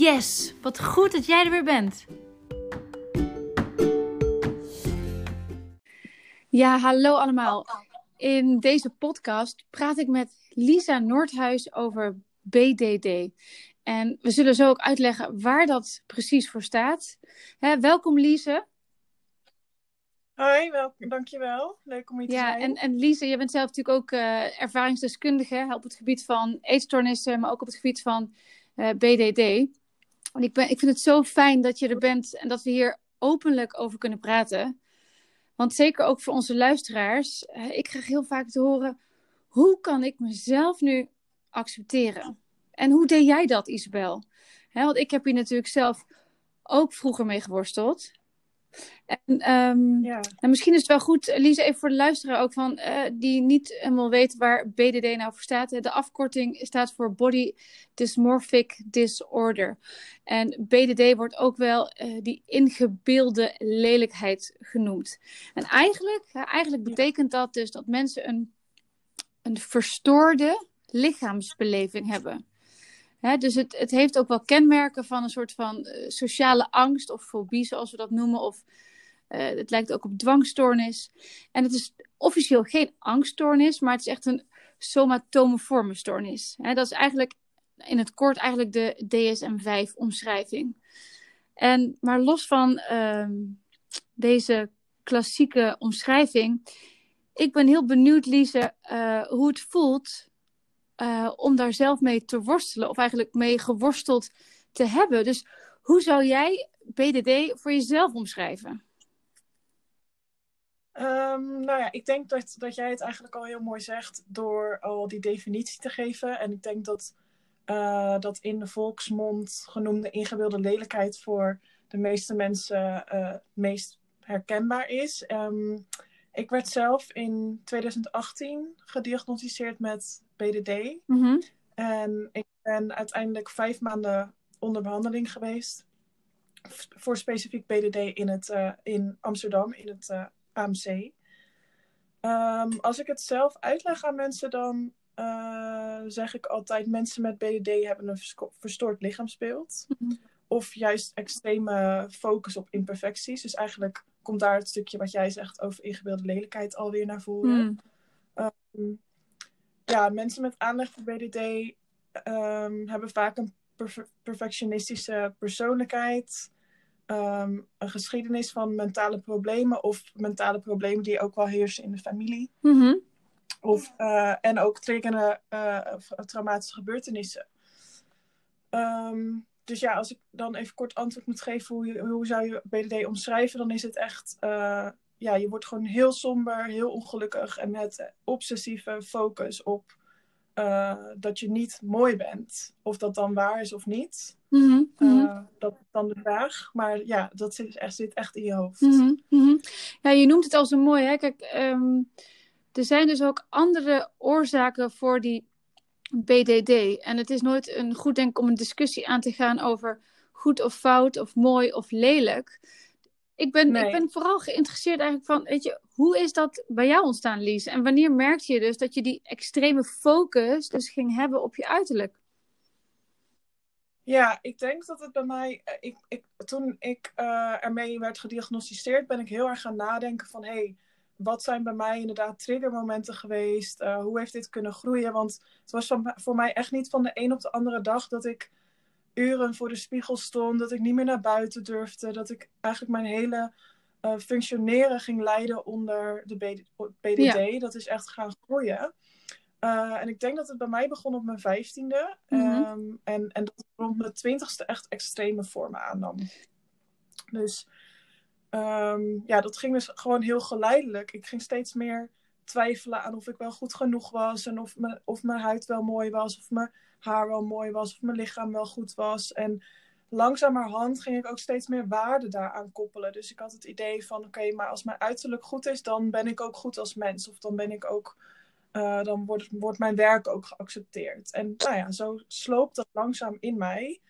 Yes, wat goed dat jij er weer bent. Ja, hallo allemaal. In deze podcast praat ik met Lisa Noordhuis over BDD. En we zullen zo ook uitleggen waar dat precies voor staat. Hè, welkom Lise. Hoi, wel, dankjewel. Leuk om hier te Ja, zijn. en, en Lise, je bent zelf natuurlijk ook eh, ervaringsdeskundige op het gebied van eetstoornissen, maar ook op het gebied van eh, BDD. Ik, ben, ik vind het zo fijn dat je er bent en dat we hier openlijk over kunnen praten. Want zeker ook voor onze luisteraars, ik krijg heel vaak te horen, hoe kan ik mezelf nu accepteren? En hoe deed jij dat, Isabel? Want ik heb hier natuurlijk zelf ook vroeger mee geworsteld. En ehm, Ja. nou, misschien is het wel goed, Lise, even voor de luisteraar ook van eh, die niet helemaal weet waar BDD nou voor staat. De afkorting staat voor Body Dysmorphic Disorder. En BDD wordt ook wel eh, die ingebeelde lelijkheid genoemd. En eigenlijk, eigenlijk betekent dat dus dat mensen een, een verstoorde lichaamsbeleving hebben. Dus het, het heeft ook wel kenmerken van een soort van eh, sociale angst of fobie, zoals we dat noemen. Of eh, het lijkt ook op dwangstoornis. En het is officieel geen angststoornis, maar het is echt een somatomenforme stoornis. Dat is eigenlijk in het kort eigenlijk de DSM-5-omschrijving. En, maar los van ehm, deze klassieke omschrijving, ik ben heel benieuwd, Lise, eh, hoe het voelt eh, om daar zelf mee te worstelen, of eigenlijk mee geworsteld te hebben. Dus hoe zou jij BDD voor jezelf omschrijven? Ehm, nou ja, ik denk dat, dat jij het eigenlijk al heel mooi zegt door al die definitie te geven. En ik denk dat eh, dat in de volksmond genoemde ingebeelde lelijkheid voor de meeste mensen eh, het meest herkenbaar is. Ehm, ik werd zelf in 2018 gediagnosticeerd met BDD. Mhm. En ik ben uiteindelijk vijf maanden onder behandeling geweest. Voor specifiek BDD in, het, eh, in Amsterdam, in het eh, AMC. Ehm, als ik het zelf uitleg aan mensen, dan eh, zeg ik altijd: mensen met BDD hebben een verstoord lichaamsbeeld. Mhm. Of juist extreme focus op imperfecties. Dus eigenlijk komt daar het stukje wat jij zegt over ingebeelde lelijkheid alweer naar voren Mm. Ja, mensen met aanleg voor BDD ehm, hebben vaak een perfe- perfectionistische persoonlijkheid. ehm, een geschiedenis van mentale problemen of mentale problemen die ook wel heersen in de familie. Mhm. Of, eh, en ook triggerende eh, traumatische gebeurtenissen. Ehm, dus ja, als ik dan even kort antwoord moet geven hoe, je, hoe zou je BDD omschrijven, dan is het echt, eh, ja, je wordt gewoon heel somber, heel ongelukkig en met obsessieve focus op eh, dat je niet mooi bent. Of dat dan waar is of niet, Mhm. Mhm. eh, dat is dan de vraag. Maar ja, dat zit echt, zit echt in je hoofd. Mhm, mhm. Ja, je noemt het al zo mooi, hè? Kijk, ehm, er zijn dus ook andere oorzaken voor die BDD. En het is nooit een goed denk om een discussie aan te gaan over goed of fout, of mooi of lelijk. Ik ben, Nee. ik ben vooral geïnteresseerd eigenlijk van, weet je, hoe is dat bij jou ontstaan, Lies? En wanneer merkte je dus dat je die extreme focus dus ging hebben op je uiterlijk? Ja, ik denk dat het bij mij. eh, Ik, ik, toen ik eh, ermee werd gediagnosticeerd, ben ik heel erg gaan nadenken van hé, hey, wat zijn bij mij inderdaad triggermomenten geweest? Eh, hoe heeft dit kunnen groeien? Want het was van, voor mij echt niet van de een op de andere dag dat ik uren voor de spiegel stond, dat ik niet meer naar buiten durfde, dat ik eigenlijk mijn hele eh, functioneren ging leiden onder de BD- BDD. Ja. Dat is echt gaan groeien. Eh, en ik denk dat het bij mij begon op mijn vijftiende. Ehm, en, en dat rond mijn twintigste echt extreme vormen aannam. Dus ehm, ja, dat ging dus gewoon heel geleidelijk. Ik ging steeds meer twijfelen aan of ik wel goed genoeg was. En of mijn, of mijn huid wel mooi was. Of mijn haar wel mooi was. Of mijn lichaam wel goed was. En langzamerhand ging ik ook steeds meer waarde daaraan koppelen. Dus ik had het idee van: oké, maar als mijn uiterlijk goed is, dan ben ik ook goed als mens. Of dan ben ik ook. eh, dan wordt, wordt mijn werk ook geaccepteerd. En nou ja, zo sloopt dat langzaam in mij.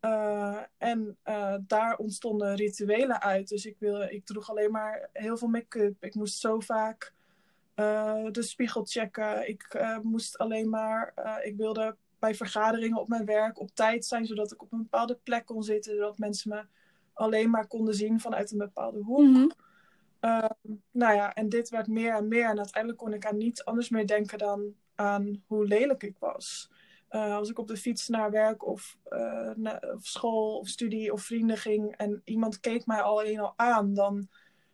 Eh, en eh, daar ontstonden rituelen uit. Dus ik, wil, ik droeg alleen maar heel veel make-up. Ik moest zo vaak de spiegel checken. Ik moest alleen maar. ik wilde bij vergaderingen op mijn werk op tijd zijn, zodat ik op een bepaalde plek kon zitten, zodat mensen me alleen maar konden zien vanuit een bepaalde hoek. Mhm. Ehm, nou ja, en dit werd meer en meer. En uiteindelijk kon ik aan niets anders meer denken dan aan hoe lelijk ik was. Uh, als ik op de fiets naar werk of, uh, naar, of, school of studie of vrienden ging en iemand keek mij alleen al aan, dan,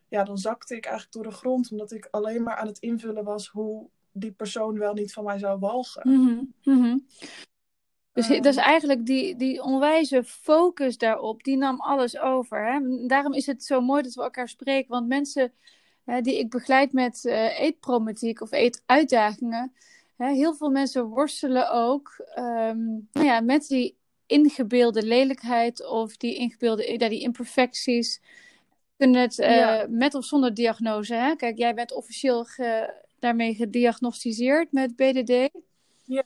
ja, dan zakte ik eigenlijk door de grond. Omdat ik alleen maar aan het invullen was hoe die persoon wel niet van mij zou walgen. Mm -hmm. Dus dat is eigenlijk die, die onwijze focus daarop, die nam alles over. Hè? Daarom is het zo mooi dat we elkaar spreken. Want mensen hè, die ik begeleid met uh, eetproblematiek of eetuitdagingen, hè, heel veel mensen worstelen ook um, nou ja, met die ingebeelde lelijkheid of die ingebeelde ja, die imperfecties. Kunnen het uh, ja. met of zonder diagnose. Hè? Kijk, jij bent officieel ge, daarmee gediagnosticeerd met BDD. Ja.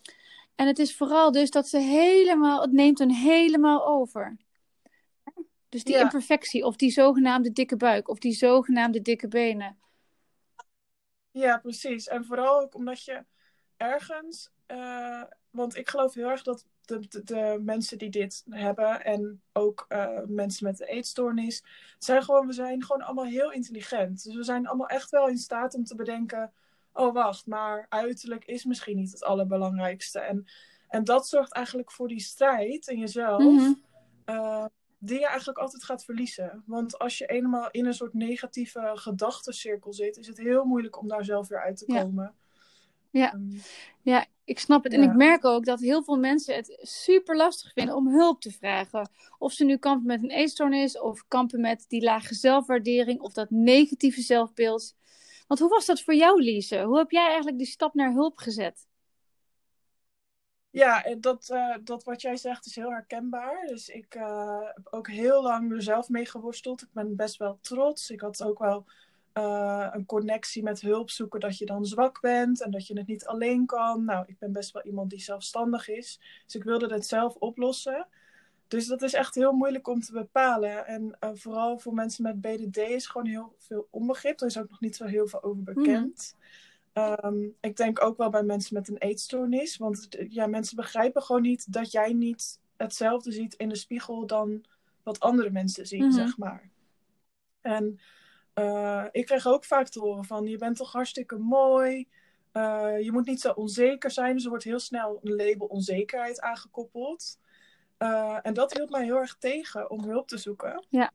En het is vooral dus dat ze helemaal, het neemt een helemaal over. Dus die Ja. imperfectie, of die zogenaamde dikke buik, of die zogenaamde dikke benen. Ja, precies. En vooral ook omdat je ergens, eh, want ik geloof heel erg dat de, de, de mensen die dit hebben en ook eh, mensen met de eetstoornis, zijn gewoon, we zijn gewoon allemaal heel intelligent. Dus we zijn allemaal echt wel in staat om te bedenken, oh wacht, maar uiterlijk is misschien niet het allerbelangrijkste. En, en dat zorgt eigenlijk voor die strijd in jezelf. Mhm. eh, die je eigenlijk altijd gaat verliezen. Want als je eenmaal in een soort negatieve gedachtencirkel zit, is het heel moeilijk om daar zelf weer uit te komen. Ja. Ehm, Ja, ik snap het. En Ja. ik merk ook dat heel veel mensen het super lastig vinden om hulp te vragen. Of ze nu kampen met een eetstoornis, of kampen met die lage zelfwaardering, of dat negatieve zelfbeeld. Want hoe was dat voor jou, Lise? Hoe heb jij eigenlijk die stap naar hulp gezet? Ja, en dat, eh, dat wat jij zegt is heel herkenbaar. Dus ik eh, heb ook heel lang er zelf mee geworsteld. Ik ben best wel trots. Ik had ook wel eh, een connectie met hulp zoeken dat je dan zwak bent en dat je het niet alleen kan. Nou, ik ben best wel iemand die zelfstandig is. Dus ik wilde het zelf oplossen. Dus dat is echt heel moeilijk om te bepalen. En eh, vooral voor mensen met BDD is gewoon heel veel onbegrip. Er is ook nog niet zo heel veel over bekend. Ehm, ik denk ook wel bij mensen met een eetstoornis. Want eh, ja, mensen begrijpen gewoon niet dat jij niet hetzelfde ziet in de spiegel dan wat andere mensen zien, Mhm. zeg maar. En eh, ik kreeg ook vaak te horen van, je bent toch hartstikke mooi. Je moet niet zo onzeker zijn. Dus er wordt heel snel een label onzekerheid aangekoppeld. Eh, en dat hield mij heel erg tegen om hulp te zoeken. Ja.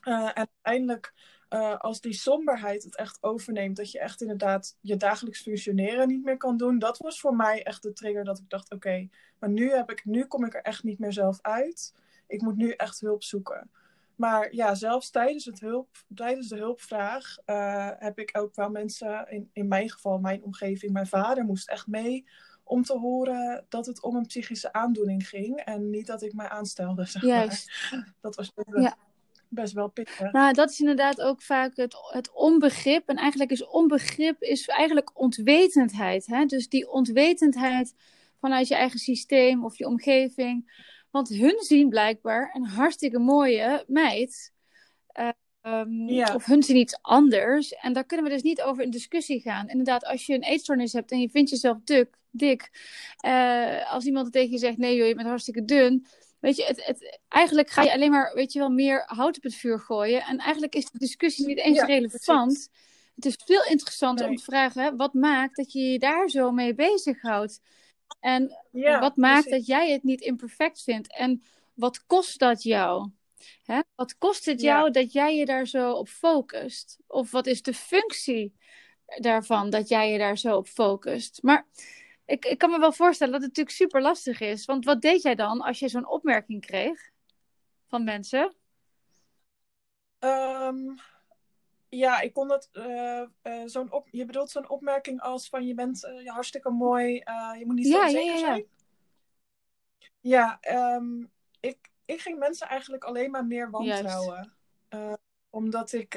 Eh, en uiteindelijk, eh, als die somberheid het echt overneemt, dat je echt inderdaad je dagelijks functioneren niet meer kan doen, dat was voor mij echt de trigger dat ik dacht: oké, maar nu, heb ik, nu kom ik er echt niet meer zelf uit. Ik moet nu echt hulp zoeken. Maar ja, zelfs tijdens, het hulp, tijdens de hulpvraag heb ik ook wel mensen, in, in mijn geval, mijn omgeving, mijn vader moest echt mee om te horen dat het om een psychische aandoening ging en niet dat ik mij aanstelde. Zeg Juist. Maar. Dat was best wel, Ja. best wel pittig. Nou, dat is inderdaad ook vaak het, het onbegrip. En eigenlijk is onbegrip is eigenlijk ontwetendheid. Hè? Dus die ontwetendheid vanuit je eigen systeem of je omgeving. Want hun zien blijkbaar een hartstikke mooie meid. Eh, ehm, Ja. Of hun zien iets anders. En daar kunnen we dus niet over in discussie gaan. Inderdaad, als je een eetstoornis hebt en je vindt jezelf dik, dik eh, als iemand tegen je zegt: nee, joh, je bent hartstikke dun. Weet je, het, het, eigenlijk ga je alleen maar, weet je wel, meer hout op het vuur gooien. En eigenlijk is de discussie niet eens Ja, relevant. Het is veel interessanter om te vragen: hè, wat maakt dat je je daar zo mee bezighoudt? En Ja, wat maakt precies. dat jij het niet imperfect vindt? En wat kost dat jou? Hè? Wat kost het Ja. jou dat jij je daar zo op focust? Of wat is de functie daarvan dat jij je daar zo op focust? Maar ik, ik kan me wel voorstellen dat het natuurlijk super lastig is. Want wat deed jij dan als je zo'n opmerking kreeg van mensen? Ehm, ja, ik kon dat. eh, eh, zo'n op, je bedoelt zo'n opmerking als van je bent eh, hartstikke mooi, je moet niet zo Ja, ja, ja, ja. zijn. Ja, ehm, ik, ik ging mensen eigenlijk alleen maar meer wantrouwen. Omdat ik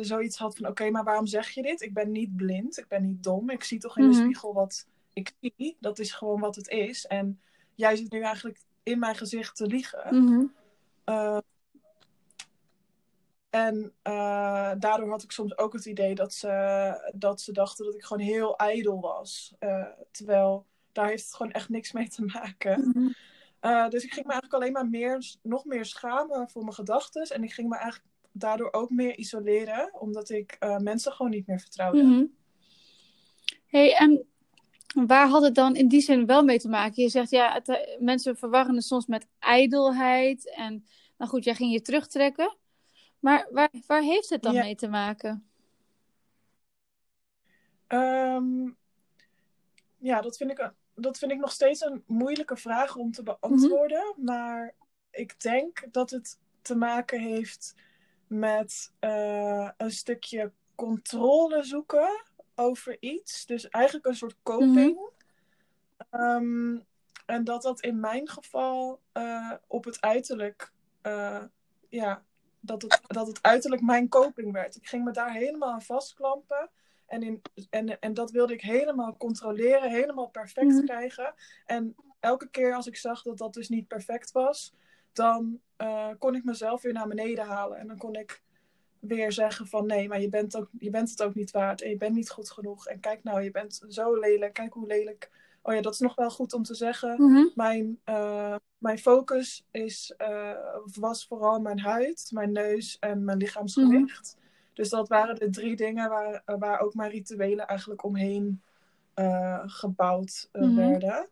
zoiets had van: oké, maar waarom zeg je dit? Ik ben niet blind, ik ben niet dom. Ik zie toch in de Mhm. spiegel wat ik zie. Dat is gewoon wat het is. En jij zit nu eigenlijk in mijn gezicht te liegen. Mhm. Uh, en uh, daardoor had ik soms ook het idee dat ze, dat ze dachten dat ik gewoon heel ijdel was. Uh, terwijl daar heeft het gewoon echt niks mee te maken. Mhm. Uh, dus ik ging me eigenlijk alleen maar meer, nog meer schamen voor mijn gedachten. En ik ging me eigenlijk daardoor ook meer isoleren, omdat ik mensen gewoon niet meer vertrouwde. Mhm. hey, en waar had het dan in die zin wel mee te maken? Je zegt ja, het, eh, mensen verwarren het soms met ijdelheid. En nou goed, jij ging je terugtrekken. Maar waar, waar heeft het dan Ja. mee te maken? Ehm, ja, dat vind, ik, dat vind ik nog steeds een moeilijke vraag om te beantwoorden. Maar ik denk dat het te maken heeft met eh, een stukje controle zoeken over iets. Dus eigenlijk een soort coping. Ehm, en dat dat in mijn geval eh, op het uiterlijk, eh, ja, dat het, dat het uiterlijk mijn coping werd. Ik ging me daar helemaal aan vastklampen. En, in, en, en dat wilde ik helemaal controleren, helemaal perfect Mhm. krijgen. En elke keer als ik zag dat dat dus niet perfect was, dan eh, kon ik mezelf weer naar beneden halen. En dan kon ik weer zeggen van nee, maar je bent, ook, je bent het ook niet waard. En je bent niet goed genoeg. En kijk nou, je bent zo lelijk. Kijk hoe lelijk. Oh ja, dat is nog wel goed om te zeggen. Mhm. Mijn, eh, mijn focus is, eh, was vooral mijn huid, mijn neus en mijn lichaamsgewicht. Dus dat waren de drie dingen waar, waar ook mijn rituelen eigenlijk omheen eh, gebouwd Mhm. werden.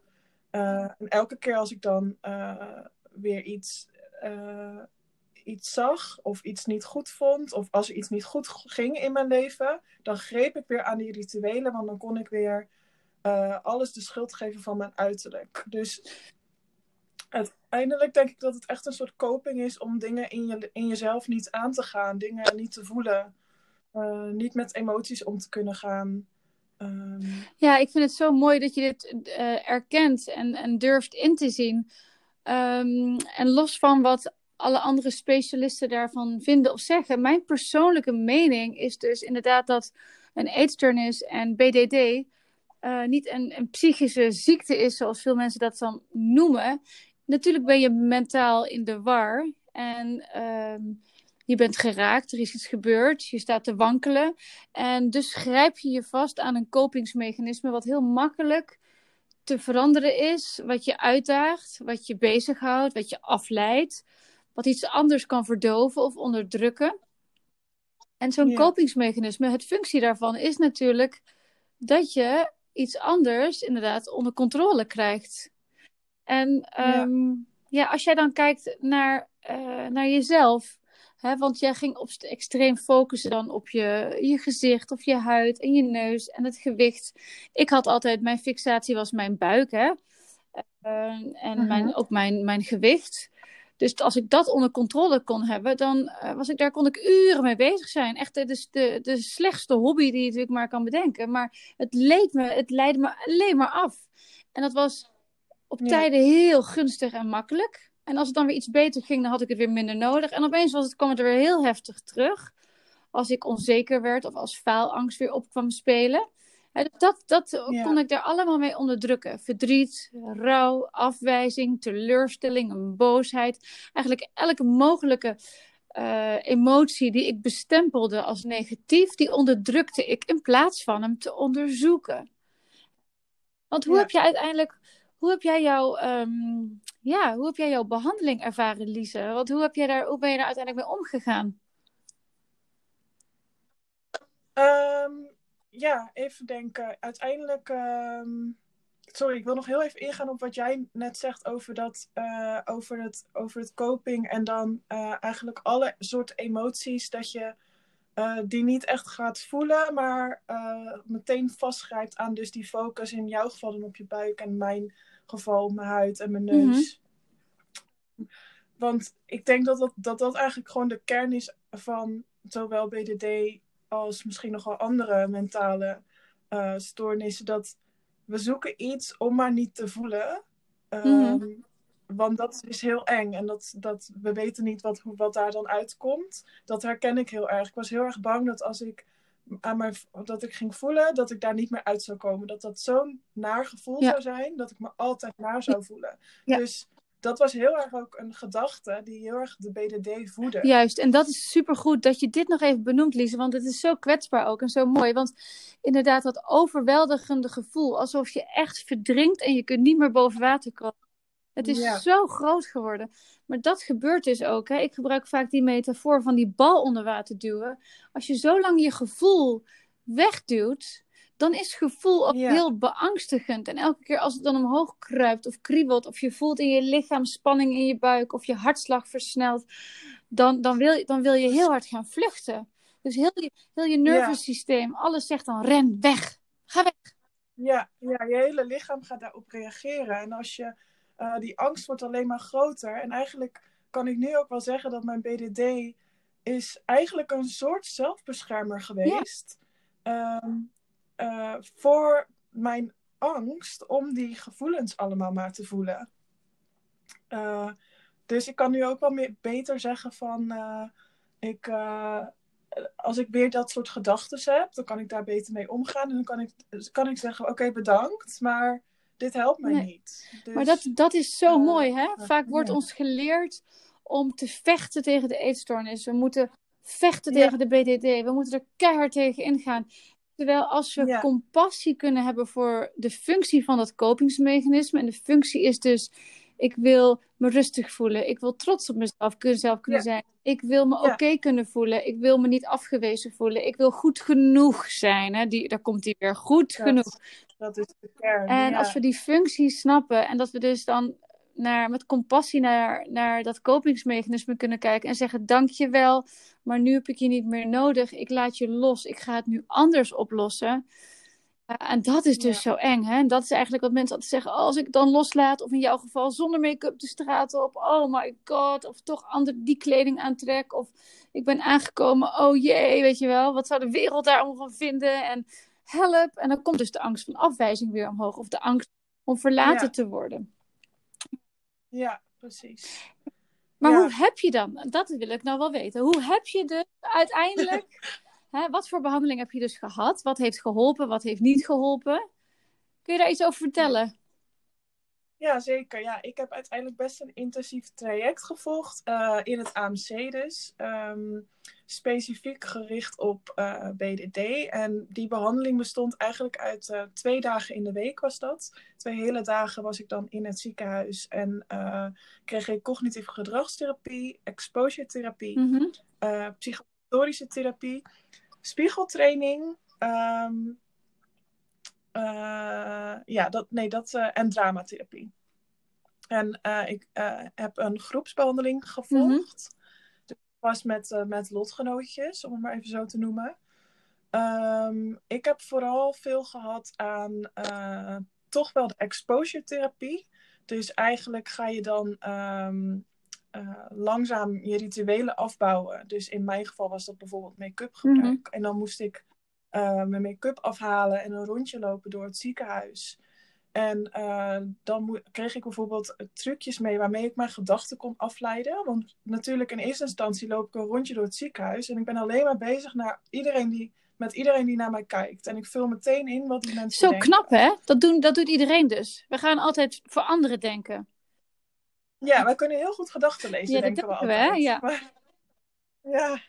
En elke keer als ik dan weer iets, iets zag of iets niet goed vond, of als er iets niet goed ging in mijn leven, dan greep ik weer aan die rituelen, want dan kon ik weer eh, alles de schuld geven van mijn uiterlijk. Dus uiteindelijk denk ik dat het echt een soort coping is om dingen in, je, in jezelf niet aan te gaan, dingen niet te voelen, eh, niet met emoties om te kunnen gaan. Ehm, Ja, ik vind het zo mooi dat je dit eh, erkent en, en durft in te zien. Ehm, en los van wat alle andere specialisten daarvan vinden of zeggen, mijn persoonlijke mening is dus inderdaad dat een eetstoornis en BDD eh, niet een, een psychische ziekte is, zoals veel mensen dat dan noemen. Natuurlijk ben je mentaal in de war en ehm, je bent geraakt, er is iets gebeurd, je staat te wankelen. En dus grijp je je vast aan een kopingsmechanisme wat heel makkelijk te veranderen is, wat je uitdaagt, wat je bezighoudt, wat je afleidt, wat iets anders kan verdoven of onderdrukken. En zo'n Ja. kopingsmechanisme, het functie daarvan is natuurlijk dat je iets anders inderdaad onder controle krijgt. En ehm, ja. als jij dan kijkt naar, eh, naar jezelf, hè, want jij ging op extreem focussen dan op je, je gezicht of je huid en je neus en het gewicht. Ik had altijd, mijn fixatie was mijn buik, hè. Eh, en Mhm. mijn, ook mijn, mijn gewicht. Dus als ik dat onder controle kon hebben, dan eh, was ik, daar kon ik uren mee bezig zijn. Echt de, de, de, de slechtste hobby die je natuurlijk maar kan bedenken. Maar het, leed me, het leidde me alleen maar af. En dat was op Ja. tijden heel gunstig en makkelijk. En als het dan weer iets beter ging, dan had ik het weer minder nodig. En opeens was het, kwam het er weer heel heftig terug. Als ik onzeker werd of als faalangst weer op kwam spelen. Dus dat dat Ja. kon ik daar allemaal mee onderdrukken. Verdriet, rouw, afwijzing, teleurstelling, een boosheid. Eigenlijk elke mogelijke eh, emotie die ik bestempelde als negatief, die onderdrukte ik in plaats van hem te onderzoeken. Want hoe Ja. heb je uiteindelijk, hoe heb jij jouw, ehm, ja, hoe heb jij jouw behandeling ervaren, Lise? Want hoe, heb jij daar, hoe ben je daar uiteindelijk mee omgegaan? Ehm, ja, even denken. Uiteindelijk. ehm, sorry, ik wil nog heel even ingaan op wat jij net zegt over, dat, eh, over, het, over het coping. En dan eh, eigenlijk alle soorten emoties dat je eh, die niet echt gaat voelen, maar meteen vastgrijpt aan dus die focus. In jouw geval dan op je buik en in mijn geval op mijn huid en mijn neus. Want ik denk dat dat, dat dat eigenlijk gewoon de kern is van zowel BDD als misschien nog wel andere mentale eh, stoornissen. Dat we zoeken iets om maar niet te voelen. Ehm, Mhm. Want dat is heel eng en dat, dat, we weten niet wat, hoe- wat daar dan uitkomt. Dat herken ik heel erg. Ik was heel erg bang dat als ik, aan mijn, dat ik ging voelen, dat ik daar niet meer uit zou komen. Dat dat zo'n naar gevoel Ja. zou zijn, dat ik me altijd naar zou voelen. Ja. Dus dat was heel erg ook een gedachte die heel erg de BDD voedde. Juist, en dat is supergoed dat je dit nog even benoemt, Lise, want het is zo kwetsbaar ook en zo mooi. Want inderdaad, dat overweldigende gevoel, alsof je echt verdrinkt en je kunt niet meer boven water komen. Het is zo groot geworden. Maar dat gebeurt dus ook. Hè? Ik gebruik vaak die metafoor van die bal onder water duwen. Als je zo lang je gevoel wegduwt, dan is gevoel ook heel beangstigend. En elke keer als het dan omhoog kruipt of kriebelt, of je voelt in je lichaam spanning in je buik, of je hartslag versnelt, dan, dan, wil, dan wil je heel hard gaan vluchten. Dus heel je, heel je nervous systeem, alles zegt dan ren, weg, ga weg. Ja, ja, je hele lichaam gaat daarop reageren. En als je, uh, die angst wordt alleen maar groter. En eigenlijk kan ik nu ook wel zeggen dat mijn BDD is eigenlijk een soort zelfbeschermer geweest. Ja. Ehm, uh, voor mijn angst om die gevoelens allemaal maar te voelen. Uh, dus ik kan nu ook wel meer, beter zeggen van, uh, ik, als ik weer dat soort gedachten heb, dan kan ik daar beter mee omgaan. En dan kan ik, kan ik zeggen, oké, bedankt, maar dit helpt mij niet. Dus, maar dat, dat is zo mooi, hè? Vaak wordt ons geleerd om te vechten tegen de eetstoornis. We moeten vechten tegen de BDD. We moeten er keihard tegen ingaan. Terwijl als we compassie kunnen hebben voor de functie van dat kopingsmechanisme. En de functie is dus, ik wil me rustig voelen. Ik wil trots op mezelf kunnen, zelf kunnen zijn. Ik wil me oké kunnen voelen. Ik wil me niet afgewezen voelen. Ik wil goed genoeg zijn. Hè? Die, daar komt die weer, goed genoeg. Dat is de kern. En als we die functie snappen en dat we dus dan naar, met compassie naar, naar dat kopingsmechanisme kunnen kijken en zeggen: Dankjewel, maar nu heb ik je niet meer nodig. Ik laat je los. Ik ga het nu anders oplossen. Uh, en dat is dus zo eng. Hè? En dat is eigenlijk wat mensen altijd zeggen: oh, Als ik dan loslaat, of in jouw geval zonder make-up de straat op. Oh my god. Of toch ander die kleding aantrek. Of ik ben aangekomen. Oh jee, weet je wel. Wat zou de wereld daarom van vinden? En help. En dan komt dus de angst van afwijzing weer omhoog. Of de angst om verlaten te worden. Ja, precies. Maar hoe heb je dan, dat wil ik nou wel weten, hoe heb je dus uiteindelijk, hè, wat voor behandeling heb je dus gehad? Wat heeft geholpen, wat heeft niet geholpen? Kun je daar iets over vertellen? Ja, zeker. Ja, ik heb uiteindelijk best een intensief traject gevolgd uh, in het AMC dus. Um, specifiek gericht op uh, eh, BDD. En die behandeling bestond eigenlijk uit uh, twee dagen in de week was dat. Twee hele dagen was ik dan in het ziekenhuis en kreeg ik cognitieve gedragstherapie, exposure therapie, mm -hmm. psychomotorische therapie, spiegeltraining. Um, uh, ja, dat, nee, dat, uh, en dramatherapie. En uh, ik heb een groepsbehandeling gevolgd. Mm -hmm. Dus was met, met lotgenootjes, om het maar even zo te noemen. Um, ik heb vooral veel gehad aan toch wel de exposure therapie. Dus eigenlijk ga je dan um, langzaam je rituelen afbouwen. Dus in mijn geval was dat bijvoorbeeld make-up gebruik. Mm -hmm. En dan moest ik uh, mijn make-up afhalen en een rondje lopen door het ziekenhuis. En uh, dan kreeg ik bijvoorbeeld trucjes mee waarmee ik mijn gedachten kon afleiden. Want natuurlijk in eerste instantie loop ik een rondje door het ziekenhuis. En ik ben alleen maar bezig naar iedereen die, met iedereen die naar mij kijkt. En ik vul meteen in wat die mensen Zo denken. knap hè? Dat, doen, dat doet iedereen dus. We gaan altijd voor anderen denken. Ja, wij kunnen heel goed gedachten lezen, ja, denken we altijd. We, ja. Maar, ja,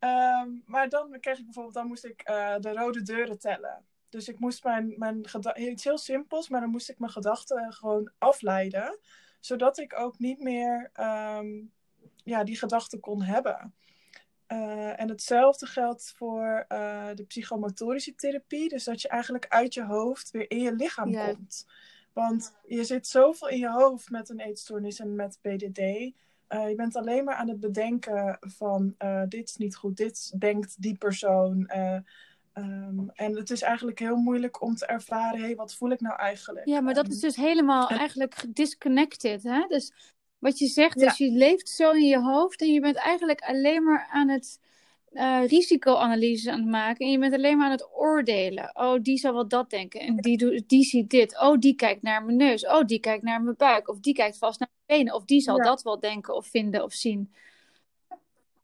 Um, maar dan kreeg ik bijvoorbeeld, dan moest ik uh, de rode deuren tellen. Dus ik moest mijn, mijn iets heel simpels, maar dan moest ik mijn gedachten gewoon afleiden. Zodat ik ook niet meer um, ja, die gedachten kon hebben. Uh, en hetzelfde geldt voor uh, de psychomotorische therapie. Dus dat je eigenlijk uit je hoofd weer in je lichaam yeah. komt. Want je zit zoveel in je hoofd met een eetstoornis en met BDD. Uh, je bent alleen maar aan het bedenken van uh, dit is niet goed, dit denkt die persoon. Uh, um, en het is eigenlijk heel moeilijk om te ervaren, hé, hey, wat voel ik nou eigenlijk? Ja, maar dat is dus helemaal eigenlijk gedisconnected. Hè? Dus wat je zegt, ja. dus je leeft zo in je hoofd en je bent eigenlijk alleen maar aan het uh, risicoanalyses aan het maken. En je bent alleen maar aan het oordelen. Oh, die zal wel dat denken. En die, die ziet dit. Oh, die kijkt naar mijn neus. Oh, die kijkt naar mijn buik. Of die kijkt vast naar mijn benen. Of die zal ja. dat wel denken of vinden of zien.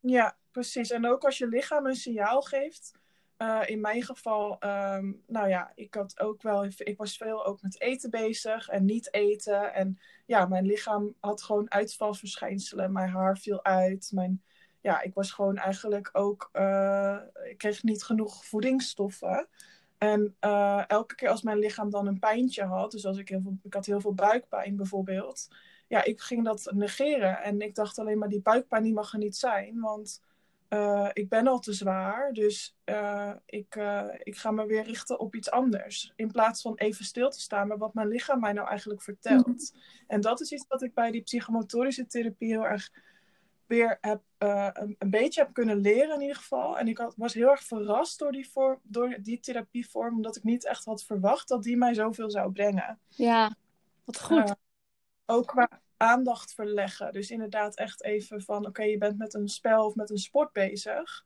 Ja, precies. En ook als je lichaam een signaal geeft. Uh, in mijn geval, um, nou ja, ik had ook wel, ik was veel ook met eten bezig en niet eten. En ja, mijn lichaam had gewoon uitvalsverschijnselen. Mijn haar viel uit. Mijn, ja, ik was gewoon eigenlijk ook, uh, ik kreeg niet genoeg voedingsstoffen. En uh, elke keer als mijn lichaam dan een pijntje had, dus als ik heel veel, ik had heel veel buikpijn bijvoorbeeld, ja, ik ging dat negeren. En ik dacht alleen maar, die buikpijn die mag er niet zijn, want uh, ik ben al te zwaar. Dus ik, ik ga me weer richten op iets anders. In plaats van even stil te staan met wat mijn lichaam mij nou eigenlijk vertelt. Mm -hmm. En dat is iets wat ik bij die psychomotorische therapie heel erg weer heb, uh, een, een, beetje heb kunnen leren in ieder geval. En ik had, was heel erg verrast door die, vorm, door die therapievorm, omdat ik niet echt had verwacht dat die mij zoveel zou brengen. Ja, wat goed. Uh, ook qua aandacht verleggen. Dus inderdaad echt even van, oké, okay, je bent met een spel of met een sport bezig.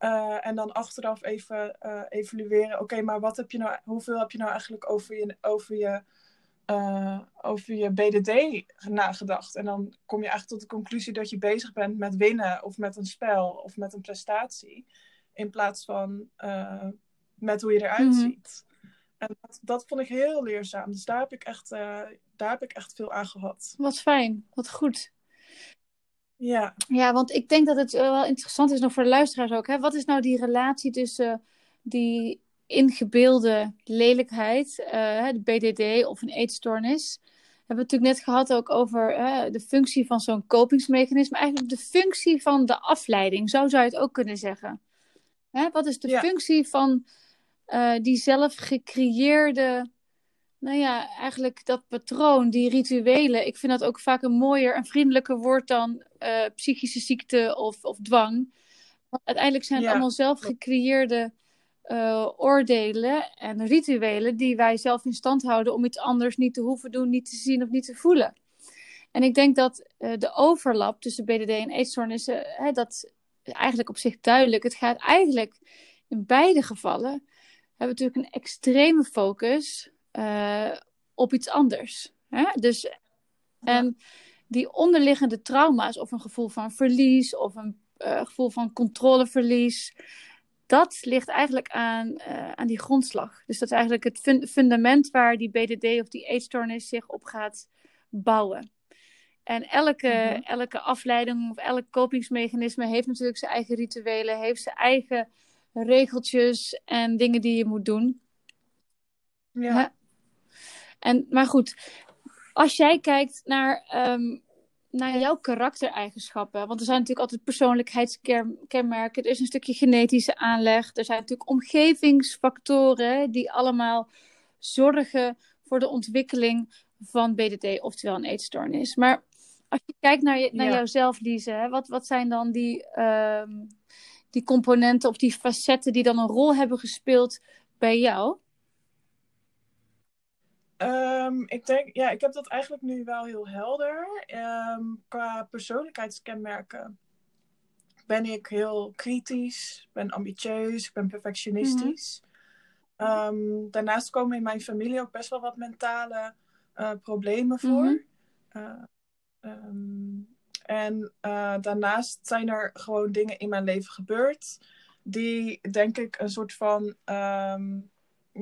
Uh, en dan achteraf even evalueren, oké, okay, maar wat heb je nou, hoeveel heb je nou eigenlijk over je, over je uh, over je BDD nagedacht. En dan kom je eigenlijk tot de conclusie dat je bezig bent met winnen of met een spel of met een prestatie. In plaats van uh, met hoe je eruit mm -hmm. ziet. En dat, dat, vond ik heel leerzaam. Dus daar heb ik echt, uh, daar heb ik echt veel aan gehad. Wat fijn, wat goed. Ja. Ja, want ik denk dat het wel interessant is nog voor de luisteraars ook. Hè? Wat is nou die relatie tussen die ingebeelde lelijkheid, uh, de BDD of een eetstoornis. We hebben het natuurlijk net gehad ook over uh, de functie van zo'n kopingsmechanisme. Eigenlijk de functie van de afleiding, zo zou je het ook kunnen zeggen. Hè, wat is de ja. functie van uh, die zelf gecreëerde, nou ja, eigenlijk dat patroon, die rituelen. Ik vind dat ook vaak een mooier en vriendelijker woord dan psychische ziekte of, of dwang. Want uiteindelijk zijn het ja. allemaal zelf gecreëerde uh, oordelen en rituelen die wij zelf in stand houden om iets anders niet te hoeven doen, niet te zien of niet te voelen. En ik denk dat uh, de overlap tussen BDD en eetstoornissen, hè, dat is eigenlijk op zich duidelijk. Het gaat eigenlijk in beide gevallen, hebben we natuurlijk een extreme focus uh, op iets anders. Hè? Dus, en die onderliggende trauma's, of een gevoel van verlies, of een gevoel van controleverlies, dat ligt eigenlijk aan, uh, aan die grondslag. Dus dat is eigenlijk het fun fundament waar die BDD of die eetstoornis zich op gaat bouwen. En elke, mm -hmm. elke afleiding of elk kopingsmechanisme heeft natuurlijk zijn eigen rituelen, heeft zijn eigen regeltjes en dingen die je moet doen. Ja. En, maar goed, als jij kijkt naar um, naar jouw karaktereigenschappen? Want er zijn natuurlijk altijd persoonlijkheidskenmerken. Er is een stukje genetische aanleg. Er zijn natuurlijk omgevingsfactoren die allemaal zorgen voor de ontwikkeling van BDD, oftewel een eetstoornis. Maar als je kijkt naar, je, naar ja. jouzelf, Lise, wat, wat zijn dan die, um, die componenten of die facetten die dan een rol hebben gespeeld bij jou? Um, ik denk, ja, ik heb dat eigenlijk nu wel heel helder. Um, qua persoonlijkheidskenmerken ben ik heel kritisch, ben ambitieus, ik ben perfectionistisch. Mm -hmm. um, daarnaast komen in mijn familie ook best wel wat mentale uh, problemen voor. Mm -hmm. uh, en uh, daarnaast zijn er gewoon dingen in mijn leven gebeurd die, denk ik, een soort van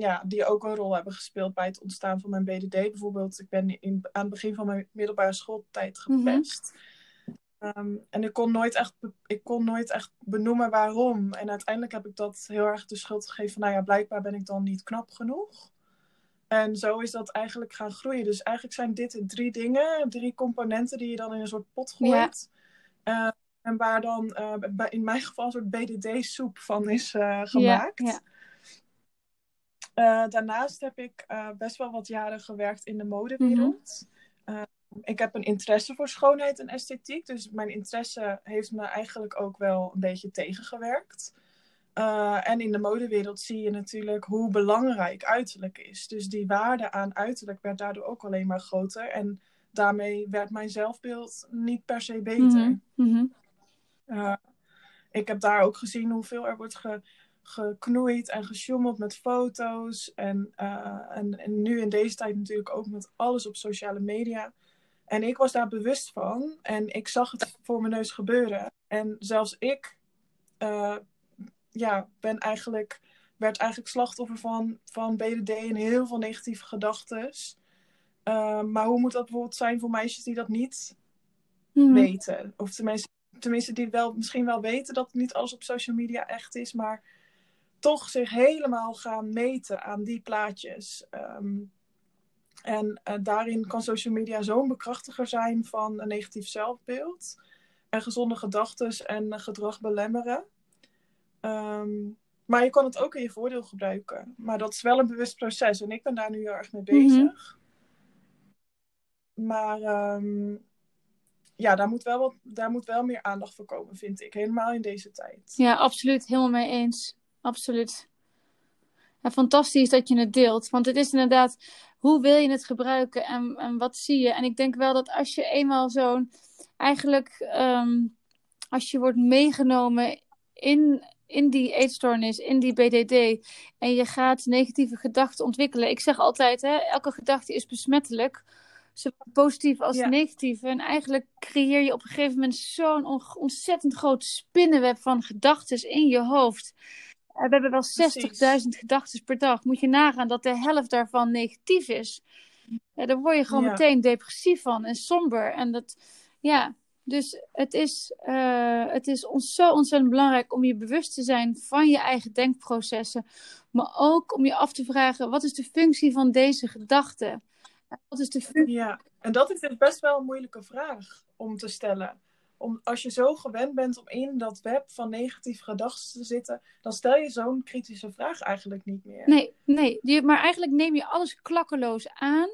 ja, die ook een rol hebben gespeeld bij het ontstaan van mijn BDD. Bijvoorbeeld, ik ben in, aan het begin van mijn middelbare schooltijd gepest. Mm -hmm. um, en ik kon, nooit echt, ik kon nooit echt benoemen waarom. En uiteindelijk heb ik dat heel erg de schuld gegeven van, nou ja, blijkbaar ben ik dan niet knap genoeg. En zo is dat eigenlijk gaan groeien. Dus eigenlijk zijn dit drie dingen, drie componenten die je dan in een soort pot gooit. Ja. Uh, en waar dan uh, in mijn geval een soort BDD-soep van is uh, gemaakt. Ja, ja. Uh, daarnaast heb ik uh, best wel wat jaren gewerkt in de modewereld. Mm -hmm. uh, ik heb een interesse voor schoonheid en esthetiek. Dus mijn interesse heeft me eigenlijk ook wel een beetje tegengewerkt. en in de modewereld zie je natuurlijk hoe belangrijk uiterlijk is. Dus die waarde aan uiterlijk werd daardoor ook alleen maar groter. En daarmee werd mijn zelfbeeld niet per se beter. Mm -hmm. ik heb daar ook gezien hoeveel er wordt ge geknoeid en gesjoemeld met foto's. En, uh, en, en, nu in deze tijd natuurlijk ook met alles op sociale media. En ik was daar bewust van en ik zag het voor mijn neus gebeuren. En zelfs ik uh, ja, ben eigenlijk, werd eigenlijk slachtoffer van, van BDD en heel veel negatieve gedachten. Ehm, maar hoe moet dat bijvoorbeeld zijn voor meisjes die dat niet Mhm. weten? Of tenminste, tenminste die wel, misschien wel weten dat niet alles op social media echt is, maar toch zich helemaal gaan meten aan die plaatjes. Ehm, en eh, daarin kan social media zo'n bekrachtiger zijn van een negatief zelfbeeld en gezonde gedachten en gedrag belemmeren. Ehm, maar je kan het ook in je voordeel gebruiken. Maar dat is wel een bewust proces en ik ben daar nu heel erg mee bezig. Maar ehm, ja, daar moet, wel wat, daar moet wel meer aandacht voor komen, vind ik. Helemaal in deze tijd. Ja, absoluut. Helemaal mee eens. Absoluut. Ja, fantastisch dat je het deelt. Want het is inderdaad, hoe wil je het gebruiken en, en wat zie je? En ik denk wel dat als je eenmaal zo'n, eigenlijk, ehm, als je wordt meegenomen in, in die eetstoornis, in die BDD, en je gaat negatieve gedachten ontwikkelen. Ik zeg altijd, hè, elke gedachte is besmettelijk, zowel positief als Ja. negatief. En eigenlijk creëer je op een gegeven moment zo'n on- ontzettend groot spinnenweb van gedachten in je hoofd. Eh, We hebben wel 60.000 gedachten per dag. Moet je nagaan dat de helft daarvan negatief is. Ja, daar word je gewoon Ja. meteen depressief van en somber. En dat, ja, dus het is, eh, het is ons zo ontzettend belangrijk om je bewust te zijn van je eigen denkprocessen. Maar ook om je af te vragen, wat is de functie van deze gedachte? Wat is de functie? Ja, en dat is dus best wel een moeilijke vraag om te stellen. Om, als je zo gewend bent om in dat web van negatieve gedachten te zitten, dan stel je zo'n kritische vraag eigenlijk niet meer. Nee, nee. Je, maar eigenlijk neem je alles klakkeloos aan.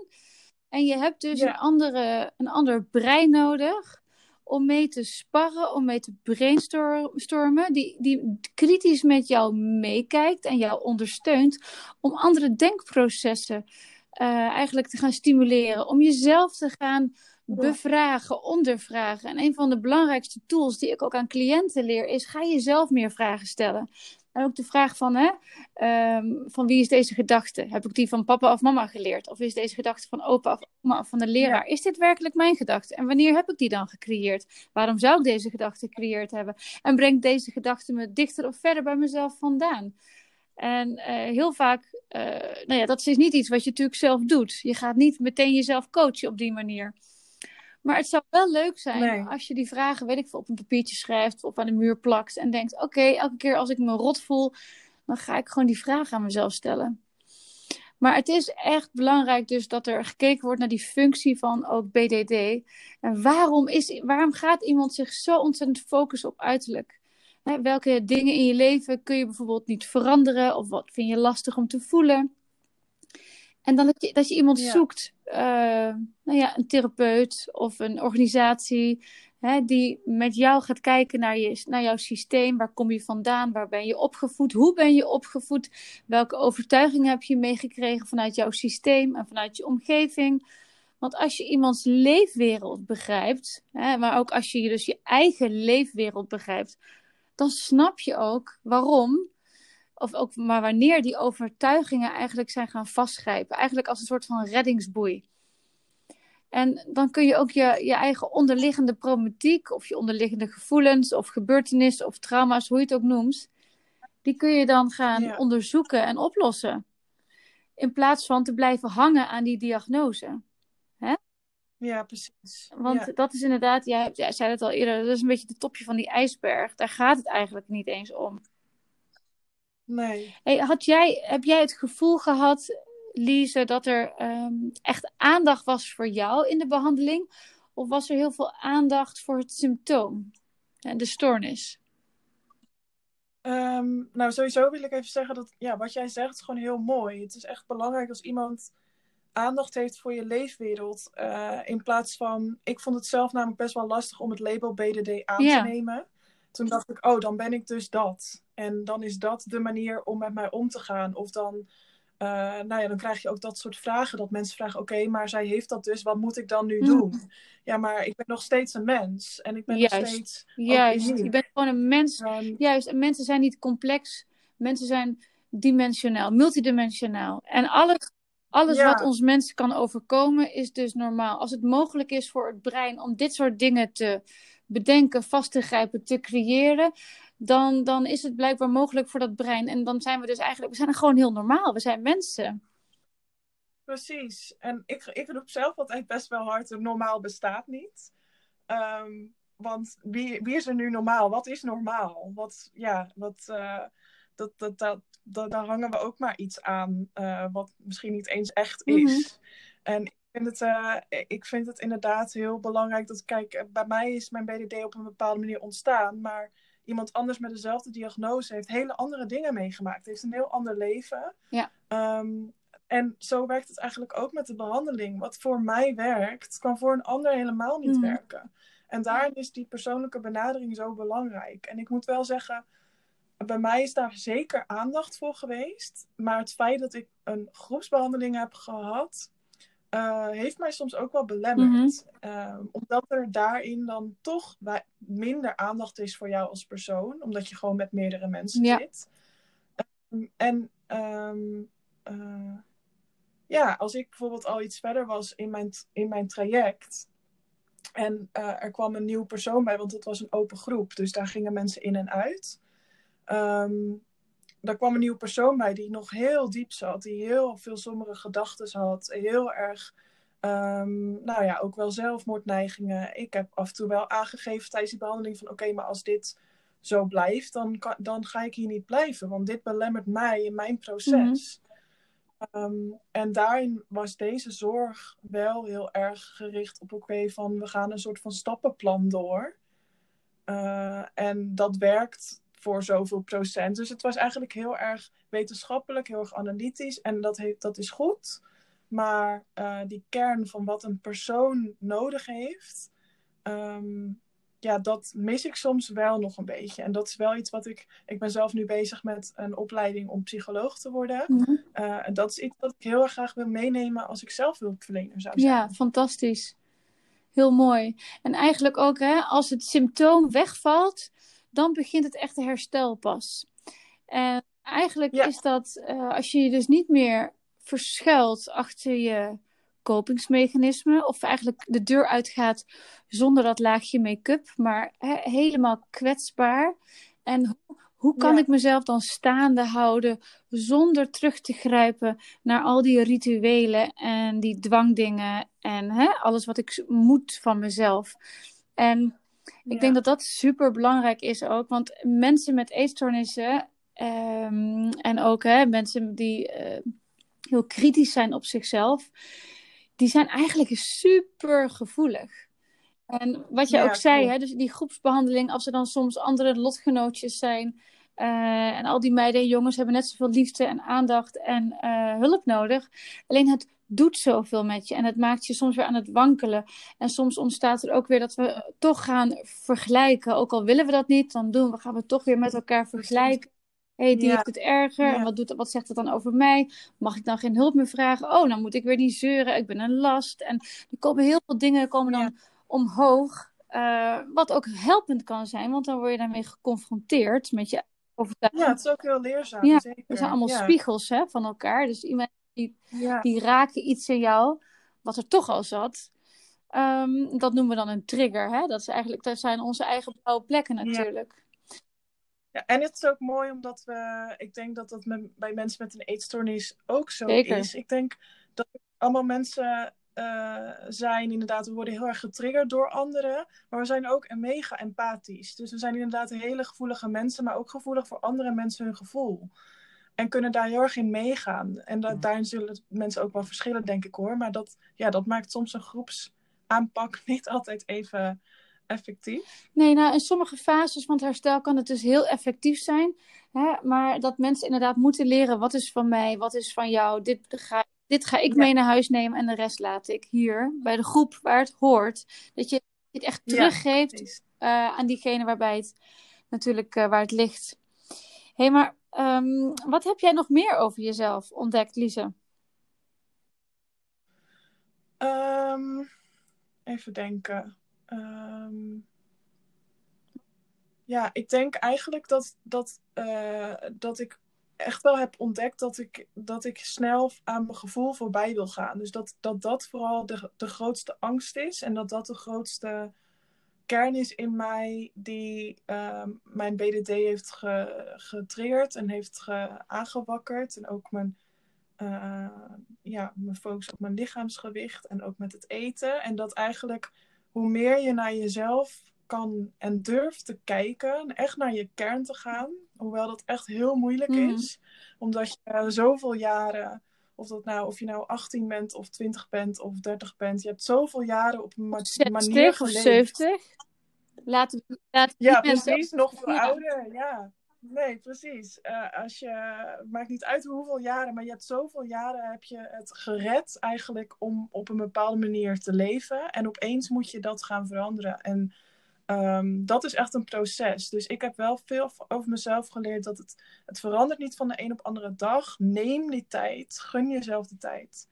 En je hebt dus Ja. een, andere, een ander brein nodig om mee te sparren, om mee te brainstormen, die, die kritisch met jou meekijkt en jou ondersteunt om andere denkprocessen eh, eigenlijk te gaan stimuleren, om jezelf te gaan bevragen, ondervragen. En een van de belangrijkste tools die ik ook aan cliënten leer is: ga jezelf meer vragen stellen. En ook de vraag van, hè, ehm, van wie is deze gedachte? Heb ik die van papa of mama geleerd? Of is deze gedachte van opa of oma of van de leraar? Is dit werkelijk mijn gedachte? En wanneer heb ik die dan gecreëerd? Waarom zou ik deze gedachte gecreëerd hebben? En brengt deze gedachte me dichter of verder bij mezelf vandaan? En eh, heel vaak, eh, nou ja, dat is niet iets wat je natuurlijk zelf doet. Je gaat niet meteen jezelf coachen op die manier. Maar het zou wel leuk zijn Nee. als je die vragen, weet ik veel, op een papiertje schrijft of aan de muur plakt. En denkt, oké, elke keer als ik me rot voel, dan ga ik gewoon die vraag aan mezelf stellen. Maar het is echt belangrijk dus dat er gekeken wordt naar die functie van ook BDD. En waarom, is, waarom gaat iemand zich zo ontzettend focussen op uiterlijk? Hè, welke dingen in je leven kun je bijvoorbeeld niet veranderen? Of wat vind je lastig om te voelen? En dan dat je, dat je iemand Ja. zoekt, nou ja, een therapeut of een organisatie, hè, die met jou gaat kijken naar, je, naar jouw systeem. Waar kom je vandaan? Waar ben je opgevoed? Hoe ben je opgevoed? Welke overtuigingen heb je meegekregen vanuit jouw systeem en vanuit je omgeving? Want als je iemands leefwereld begrijpt, hè, maar ook als je dus je eigen leefwereld begrijpt, dan snap je ook waarom, of ook maar wanneer die overtuigingen eigenlijk zijn gaan vastgrijpen. Eigenlijk als een soort van reddingsboei. En dan kun je ook je, je eigen onderliggende problematiek, of je onderliggende gevoelens, of gebeurtenissen, of trauma's, hoe je het ook noemt, die kun je dan gaan Ja. onderzoeken en oplossen. In plaats van te blijven hangen aan die diagnose. Ja, precies. Want Ja. dat is inderdaad, jij, jij zei het al eerder, dat is een beetje het topje van die ijsberg. Daar gaat het eigenlijk niet eens om. Nee. Hey, had jij, heb jij het gevoel gehad, Lise, dat er ehm, echt aandacht was voor jou in de behandeling? Of was er heel veel aandacht voor het symptoom en de stoornis? Ehm, nou, sowieso wil ik even zeggen dat ja, wat jij zegt is gewoon heel mooi. Het is echt belangrijk als iemand aandacht heeft voor je leefwereld. eh, in plaats van, ik vond het zelf namelijk best wel lastig om het label BDD aan te nemen. Toen dacht ik, oh, dan ben ik dus dat. En dan is dat de manier om met mij om te gaan. Of dan, eh, nou ja, dan krijg je ook dat soort vragen. Dat mensen vragen, oké, maar zij heeft dat dus. Wat moet ik dan nu Mm. doen? Ja, maar ik ben nog steeds een mens. En ik ben nog steeds... Juist, je bent gewoon een mens. Juist, en mensen zijn niet complex. Mensen zijn dimensionaal, multidimensionaal. En alles, alles Ja. wat ons mensen kan overkomen is dus normaal. Als het mogelijk is voor het brein om dit soort dingen te bedenken, vast te grijpen, te creëren, dan, dan is het blijkbaar mogelijk voor dat brein. En dan zijn we dus eigenlijk, we zijn gewoon heel normaal. We zijn mensen. Precies. En ik, ik roep zelf altijd best wel hard, normaal bestaat niet. Ehm, want wie, wie is er nu normaal? Wat is normaal? Wat, ja, wat, uh, dat, dat, dat, dat, daar hangen we ook maar iets aan, uh, wat misschien niet eens echt is. Mm En vind, het, uh, ik vind het inderdaad heel belangrijk dat, kijk, bij mij is mijn BDD op een bepaalde manier ontstaan, maar iemand anders met dezelfde diagnose heeft hele andere dingen meegemaakt, heeft een heel ander leven. Ja. Um, en zo werkt het eigenlijk ook met de behandeling. Wat voor mij werkt, kan voor een ander helemaal niet mm. werken. En daarin is die persoonlijke benadering zo belangrijk. En ik moet wel zeggen, bij mij is daar zeker aandacht voor geweest. Maar het feit dat ik een groepsbehandeling heb gehad, uh, heeft mij soms ook wel belemmerd. Mm -hmm. omdat er daarin dan toch minder aandacht is voor jou als persoon. Omdat je gewoon met meerdere mensen ja. zit. Um, en um, uh, ja, als ik bijvoorbeeld al iets verder was in mijn, in mijn traject. En uh, er kwam een nieuwe persoon bij, want het was een open groep. Dus daar gingen mensen in en uit. Um, daar kwam een nieuwe persoon bij die nog heel diep zat. Die heel veel sombere gedachten had. Heel erg, um, nou ja, ook wel zelfmoordneigingen. Ik heb af en toe wel aangegeven tijdens die behandeling van... Oké, maar als dit zo blijft, dan, kan, dan ga ik hier niet blijven. Want dit belemmert mij in mijn proces. Mm Um, en daarin was deze zorg wel heel erg gericht op oké van we gaan een soort van stappenplan door. Uh, en dat werkt voor zoveel procent. Dus het was eigenlijk heel erg wetenschappelijk, heel erg analytisch. En dat, heeft, dat is goed. Maar uh, die kern van wat een persoon nodig heeft, um, ja, dat mis ik soms wel nog een beetje. En dat is wel iets wat ik. Ik ben zelf nu bezig met een opleiding om psycholoog te worden. Mhm. Uh, en dat is iets wat ik heel erg graag wil meenemen als ik zelf hulpverlener zou zijn. Ja, fantastisch. Heel mooi. En eigenlijk ook, hè, als het symptoom wegvalt, dan begint het echte herstel pas. En eigenlijk Ja. is dat, eh, als je je dus niet meer verschuilt achter je kopingsmechanisme, of eigenlijk de deur uitgaat zonder dat laagje make-up, maar helemaal kwetsbaar. En hoe, hoe kan Ja. ik mezelf dan staande houden zonder terug te grijpen naar al die rituelen en die dwangdingen en hè, alles wat ik moet van mezelf? En ik Ja. denk dat dat super belangrijk is ook, want mensen met eetstoornissen ehm, en ook hè, mensen die eh, heel kritisch zijn op zichzelf, die zijn eigenlijk super gevoelig. En wat je Ja, ook zei, hè, dus die groepsbehandeling, als er dan soms andere lotgenootjes zijn. eh, en al die meiden en jongens hebben net zoveel liefde en aandacht en eh, hulp nodig. Alleen het doet zoveel met je en het maakt je soms weer aan het wankelen. En soms ontstaat er ook weer dat we toch gaan vergelijken. Ook al willen we dat niet, dan doen we, gaan we toch weer met elkaar vergelijken. Hé, hey, die Ja. heeft het erger. Ja. En wat, doet, wat zegt dat dan over mij? Mag ik dan geen hulp meer vragen? Oh, dan moet ik weer niet zeuren. Ik ben een last. En er komen heel veel dingen komen dan Ja. omhoog. eh, wat ook helpend kan zijn, want dan word je daarmee geconfronteerd met je overtuiging. ja, het is ook heel leerzaam. Ja, zeker. We zijn allemaal spiegels hè, van elkaar. Dus iemand die, Ja. die raken iets in jou, wat er toch al zat. Ehm, dat noemen we dan een trigger. Hè? Dat, is eigenlijk, dat zijn onze eigen blauwe plekken natuurlijk. Ja, en het is ook mooi omdat we, ik denk dat dat met, bij mensen met een eetstoornis ook zo Zeker. is. Ik denk dat allemaal mensen eh, zijn, inderdaad, we worden heel erg getriggerd door anderen, maar we zijn ook mega empathisch. Dus we zijn inderdaad hele gevoelige mensen, maar ook gevoelig voor andere mensen hun gevoel. En kunnen daar heel erg in meegaan. En da- daarin zullen mensen ook wel verschillen, denk ik hoor. Maar dat, ja, dat maakt soms een groepsaanpak niet altijd even effectief. Nee, nou, in sommige fases van het herstel kan het dus heel effectief zijn. Hè? Maar dat mensen inderdaad moeten leren: wat is van mij, wat is van jou. Dit ga, dit ga ik Ja. mee naar huis nemen en de rest laat ik hier bij de groep waar het hoort. Dat je het echt teruggeeft eh, aan diegene waarbij het natuurlijk eh, waar het ligt. Hé, hey, maar ehm, wat heb jij nog meer over jezelf ontdekt, Lise? Ehm, even denken. Ehm, ja, ik denk eigenlijk dat, dat, eh, dat ik echt wel heb ontdekt dat ik, dat ik snel aan mijn gevoel voorbij wil gaan. Dus dat dat, dat vooral de, de grootste angst is en dat dat de grootste kern is in mij die ehm, mijn BDD heeft ge, getriggerd en heeft ge, aangewakkerd. En ook mijn, uh, ja, mijn focus op mijn lichaamsgewicht en ook met het eten. En dat eigenlijk hoe meer je naar jezelf kan en durft te kijken, echt naar je kern te gaan, hoewel dat echt heel moeilijk mhm. is, omdat je zoveel jaren of, dat nou, of je nou 18 bent of 20 bent of 30 bent. Je hebt zoveel jaren op een ma 60 manier geleefd. of 70. Laten we, laten ja, precies. Nog veel ouder. Ja. Nee, precies. Uh, als je, maakt niet uit hoeveel jaren, maar je hebt zoveel jaren heb je het gered eigenlijk om op een bepaalde manier te leven. En opeens moet je dat gaan veranderen. En Um, dat is echt een proces. Dus ik heb wel veel over mezelf geleerd dat het, het verandert niet van de een op andere dag. Neem die tijd. Gun jezelf de tijd.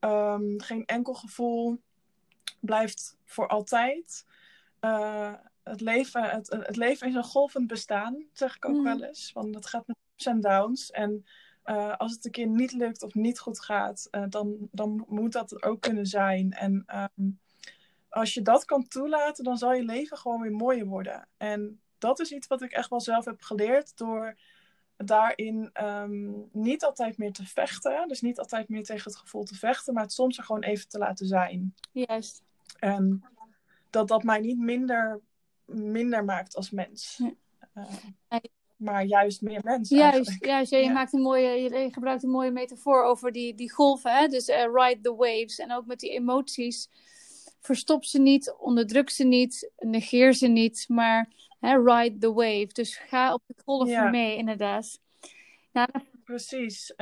Um, geen enkel gevoel blijft voor altijd. Uh, het, leven, het, het leven is een golvend bestaan, zeg ik ook mm. wel eens. Want dat gaat met ups en downs. En uh, als het een keer niet lukt of niet goed gaat, uh, dan, dan moet dat ook kunnen zijn. En um, als je dat kan toelaten, dan zal je leven gewoon weer mooier worden. En dat is iets wat ik echt wel zelf heb geleerd door daarin um, niet altijd meer te vechten. Dus niet altijd meer tegen het gevoel te vechten, maar het soms er gewoon even te laten zijn. Juist. En dat dat mij niet minder, minder maakt als mens. Ja. Uh, maar juist meer mensen. Juist, juist ja, je, Maakt een mooie, je gebruikt een mooie metafoor over die, die golven. Hè? Dus uh, ride the waves. En ook met die emoties verstop ze niet, onderdruk ze niet, negeer ze niet, maar hè, ride the wave. Dus ga op de golf mee, inderdaad. Nou, Precies.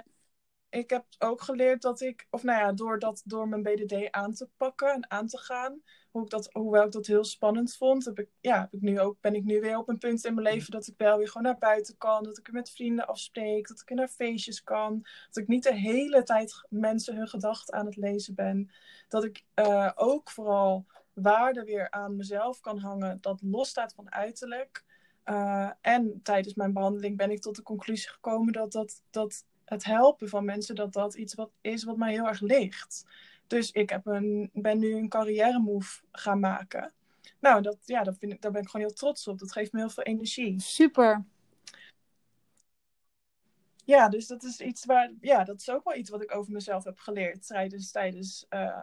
Ik heb ook geleerd dat ik, of nou ja, door, dat, door mijn BDD aan te pakken en aan te gaan, hoe ik dat, hoewel ik dat heel spannend vond, heb ik, ja, heb ik nu ook, ben ik nu weer op een punt in mijn leven dat ik wel weer gewoon naar buiten kan. Dat ik er met vrienden afspreek. Dat ik er naar feestjes kan. Dat ik niet de hele tijd mensen hun gedachten aan het lezen ben. Dat ik uh, ook vooral waarde weer aan mezelf kan hangen. Dat losstaat van uiterlijk. Uh, en tijdens mijn behandeling ben ik tot de conclusie gekomen dat, dat, dat het helpen van mensen, dat dat iets wat is wat mij heel erg ligt. Dus ik heb een, ben nu een carrière move gaan maken. Nou, dat, ja, dat vind ik, daar ben ik gewoon heel trots op. Dat geeft me heel veel energie. Super. Ja, dus dat is iets waar, ja, dat is ook wel iets wat ik over mezelf heb geleerd tijdens, tijdens, uh,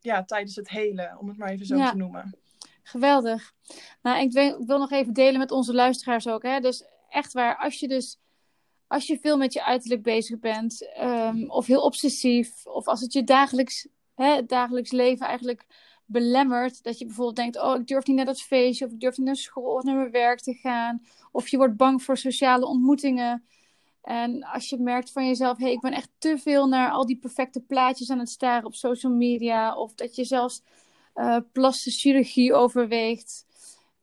ja, tijdens het hele, om het maar even zo te noemen. Geweldig. Nou, ik wil, ik wil nog even delen met onze luisteraars ook. Hè? Dus echt waar, als je dus als je veel met je uiterlijk bezig bent, um, of heel obsessief, of als het je dagelijks, hè, dagelijks leven eigenlijk belemmert, dat je bijvoorbeeld denkt, oh, ik durf niet naar dat feestje, of ik durf niet naar school of naar mijn werk te gaan, of je wordt bang voor sociale ontmoetingen. En als je merkt van jezelf, hey, ik ben echt te veel naar al die perfecte plaatjes aan het staren op social media, of dat je zelfs uh, plastische chirurgie overweegt.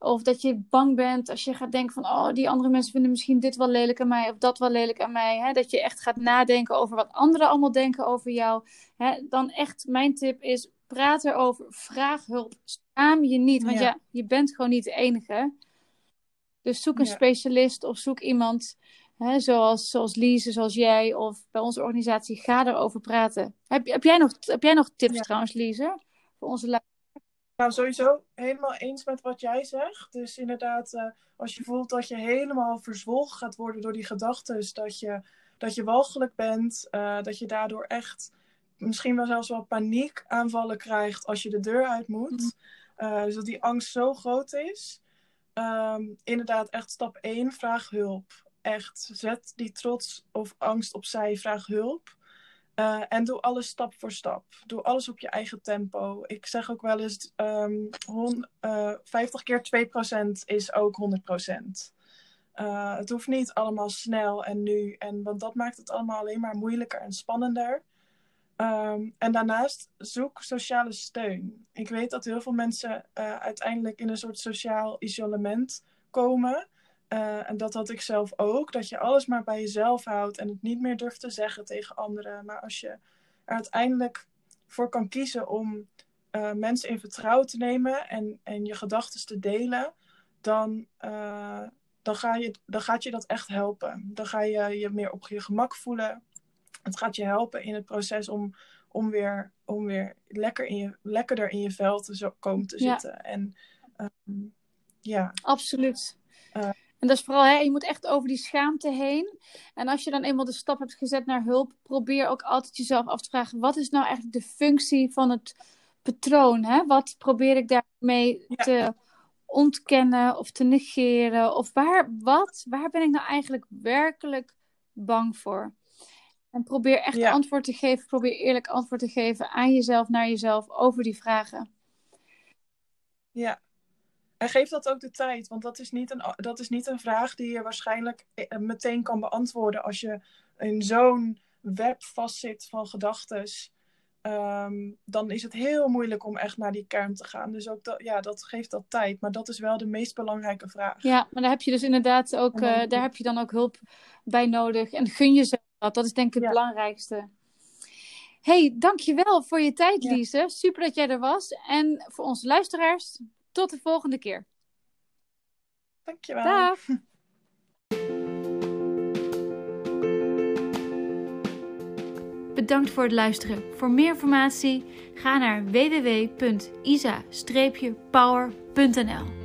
Of dat je bang bent als je gaat denken van, oh, die andere mensen vinden misschien dit wel lelijk aan mij of dat wel lelijk aan mij. Hè? Dat je echt gaat nadenken over wat anderen allemaal denken over jou. Hè? Dan echt, mijn tip is, praat erover, vraag hulp, schaam je niet. Want ja. je bent gewoon niet de enige. Dus zoek een specialist of zoek iemand hè, zoals, zoals Lise, zoals jij of bij onze organisatie. Ga erover praten. Heb, heb, jij, nog, heb jij nog tips trouwens, Lise, voor onze? Nou, sowieso helemaal eens met wat jij zegt. Dus inderdaad, uh, als je voelt dat je helemaal verzwolgen gaat worden door die gedachten, dat je, dat je walgelijk bent, uh, dat je daardoor echt misschien wel zelfs wel paniekaanvallen krijgt als je de deur uit moet. Uh, dus dat die angst zo groot is. Um, inderdaad, echt stap 1, vraag hulp. Echt, zet die trots of angst opzij, vraag hulp. Uh, en doe alles stap voor stap. Doe alles op je eigen tempo. Ik zeg ook wel eens: um, uh, 50 keer 2% is ook 100%. Uh, het hoeft niet allemaal snel en nu. En, want dat maakt het allemaal alleen maar moeilijker en spannender. Um, en daarnaast zoek sociale steun. Ik weet dat heel veel mensen uiteindelijk in een soort sociaal isolement komen. Uh, en dat had ik zelf ook. Dat je alles maar bij jezelf houdt en het niet meer durft te zeggen tegen anderen. Maar als je er uiteindelijk voor kan kiezen om uh, mensen in vertrouwen te nemen en, en je gedachten te delen, dan, uh, dan, ga je, dan gaat je dat echt helpen. Dan ga je je meer op je gemak voelen. Het gaat je helpen in het proces om, om, weer, om weer lekker in je, lekkerder in je vel te zo, komen te zitten. Ja. En Ehm, ja. Absoluut. Uh, en dat is vooral, hè, je moet echt over die schaamte heen. En als je dan eenmaal de stap hebt gezet naar hulp, probeer ook altijd jezelf af te vragen: wat is nou eigenlijk de functie van het patroon? Hè? Wat probeer ik daarmee ja. te ontkennen of te negeren? Of waar, wat, waar ben ik nou eigenlijk werkelijk bang voor? En probeer echt Ja. antwoord te geven, probeer eerlijk antwoord te geven aan jezelf, naar jezelf, over die vragen. Ja. En geef dat ook de tijd, want dat is niet een, dat is niet een vraag die je waarschijnlijk eh, meteen kan beantwoorden als je in zo'n web vastzit van gedachten. Ehm, dan is het heel moeilijk om echt naar die kern te gaan. Dus ook dat, ja, dat geeft dat tijd. Maar dat is wel de meest belangrijke vraag. Ja, maar daar heb je dus inderdaad ook, eh, daar heb je dan ook hulp bij nodig. En gun jezelf dat. Dat is denk ik het Ja. belangrijkste. hey, dankjewel voor je tijd, Ja. Lise. Super dat jij er was. En voor onze luisteraars, tot de volgende keer. Dankjewel. Dag! Bedankt voor het luisteren. Voor meer informatie ga naar www.isa-power.nl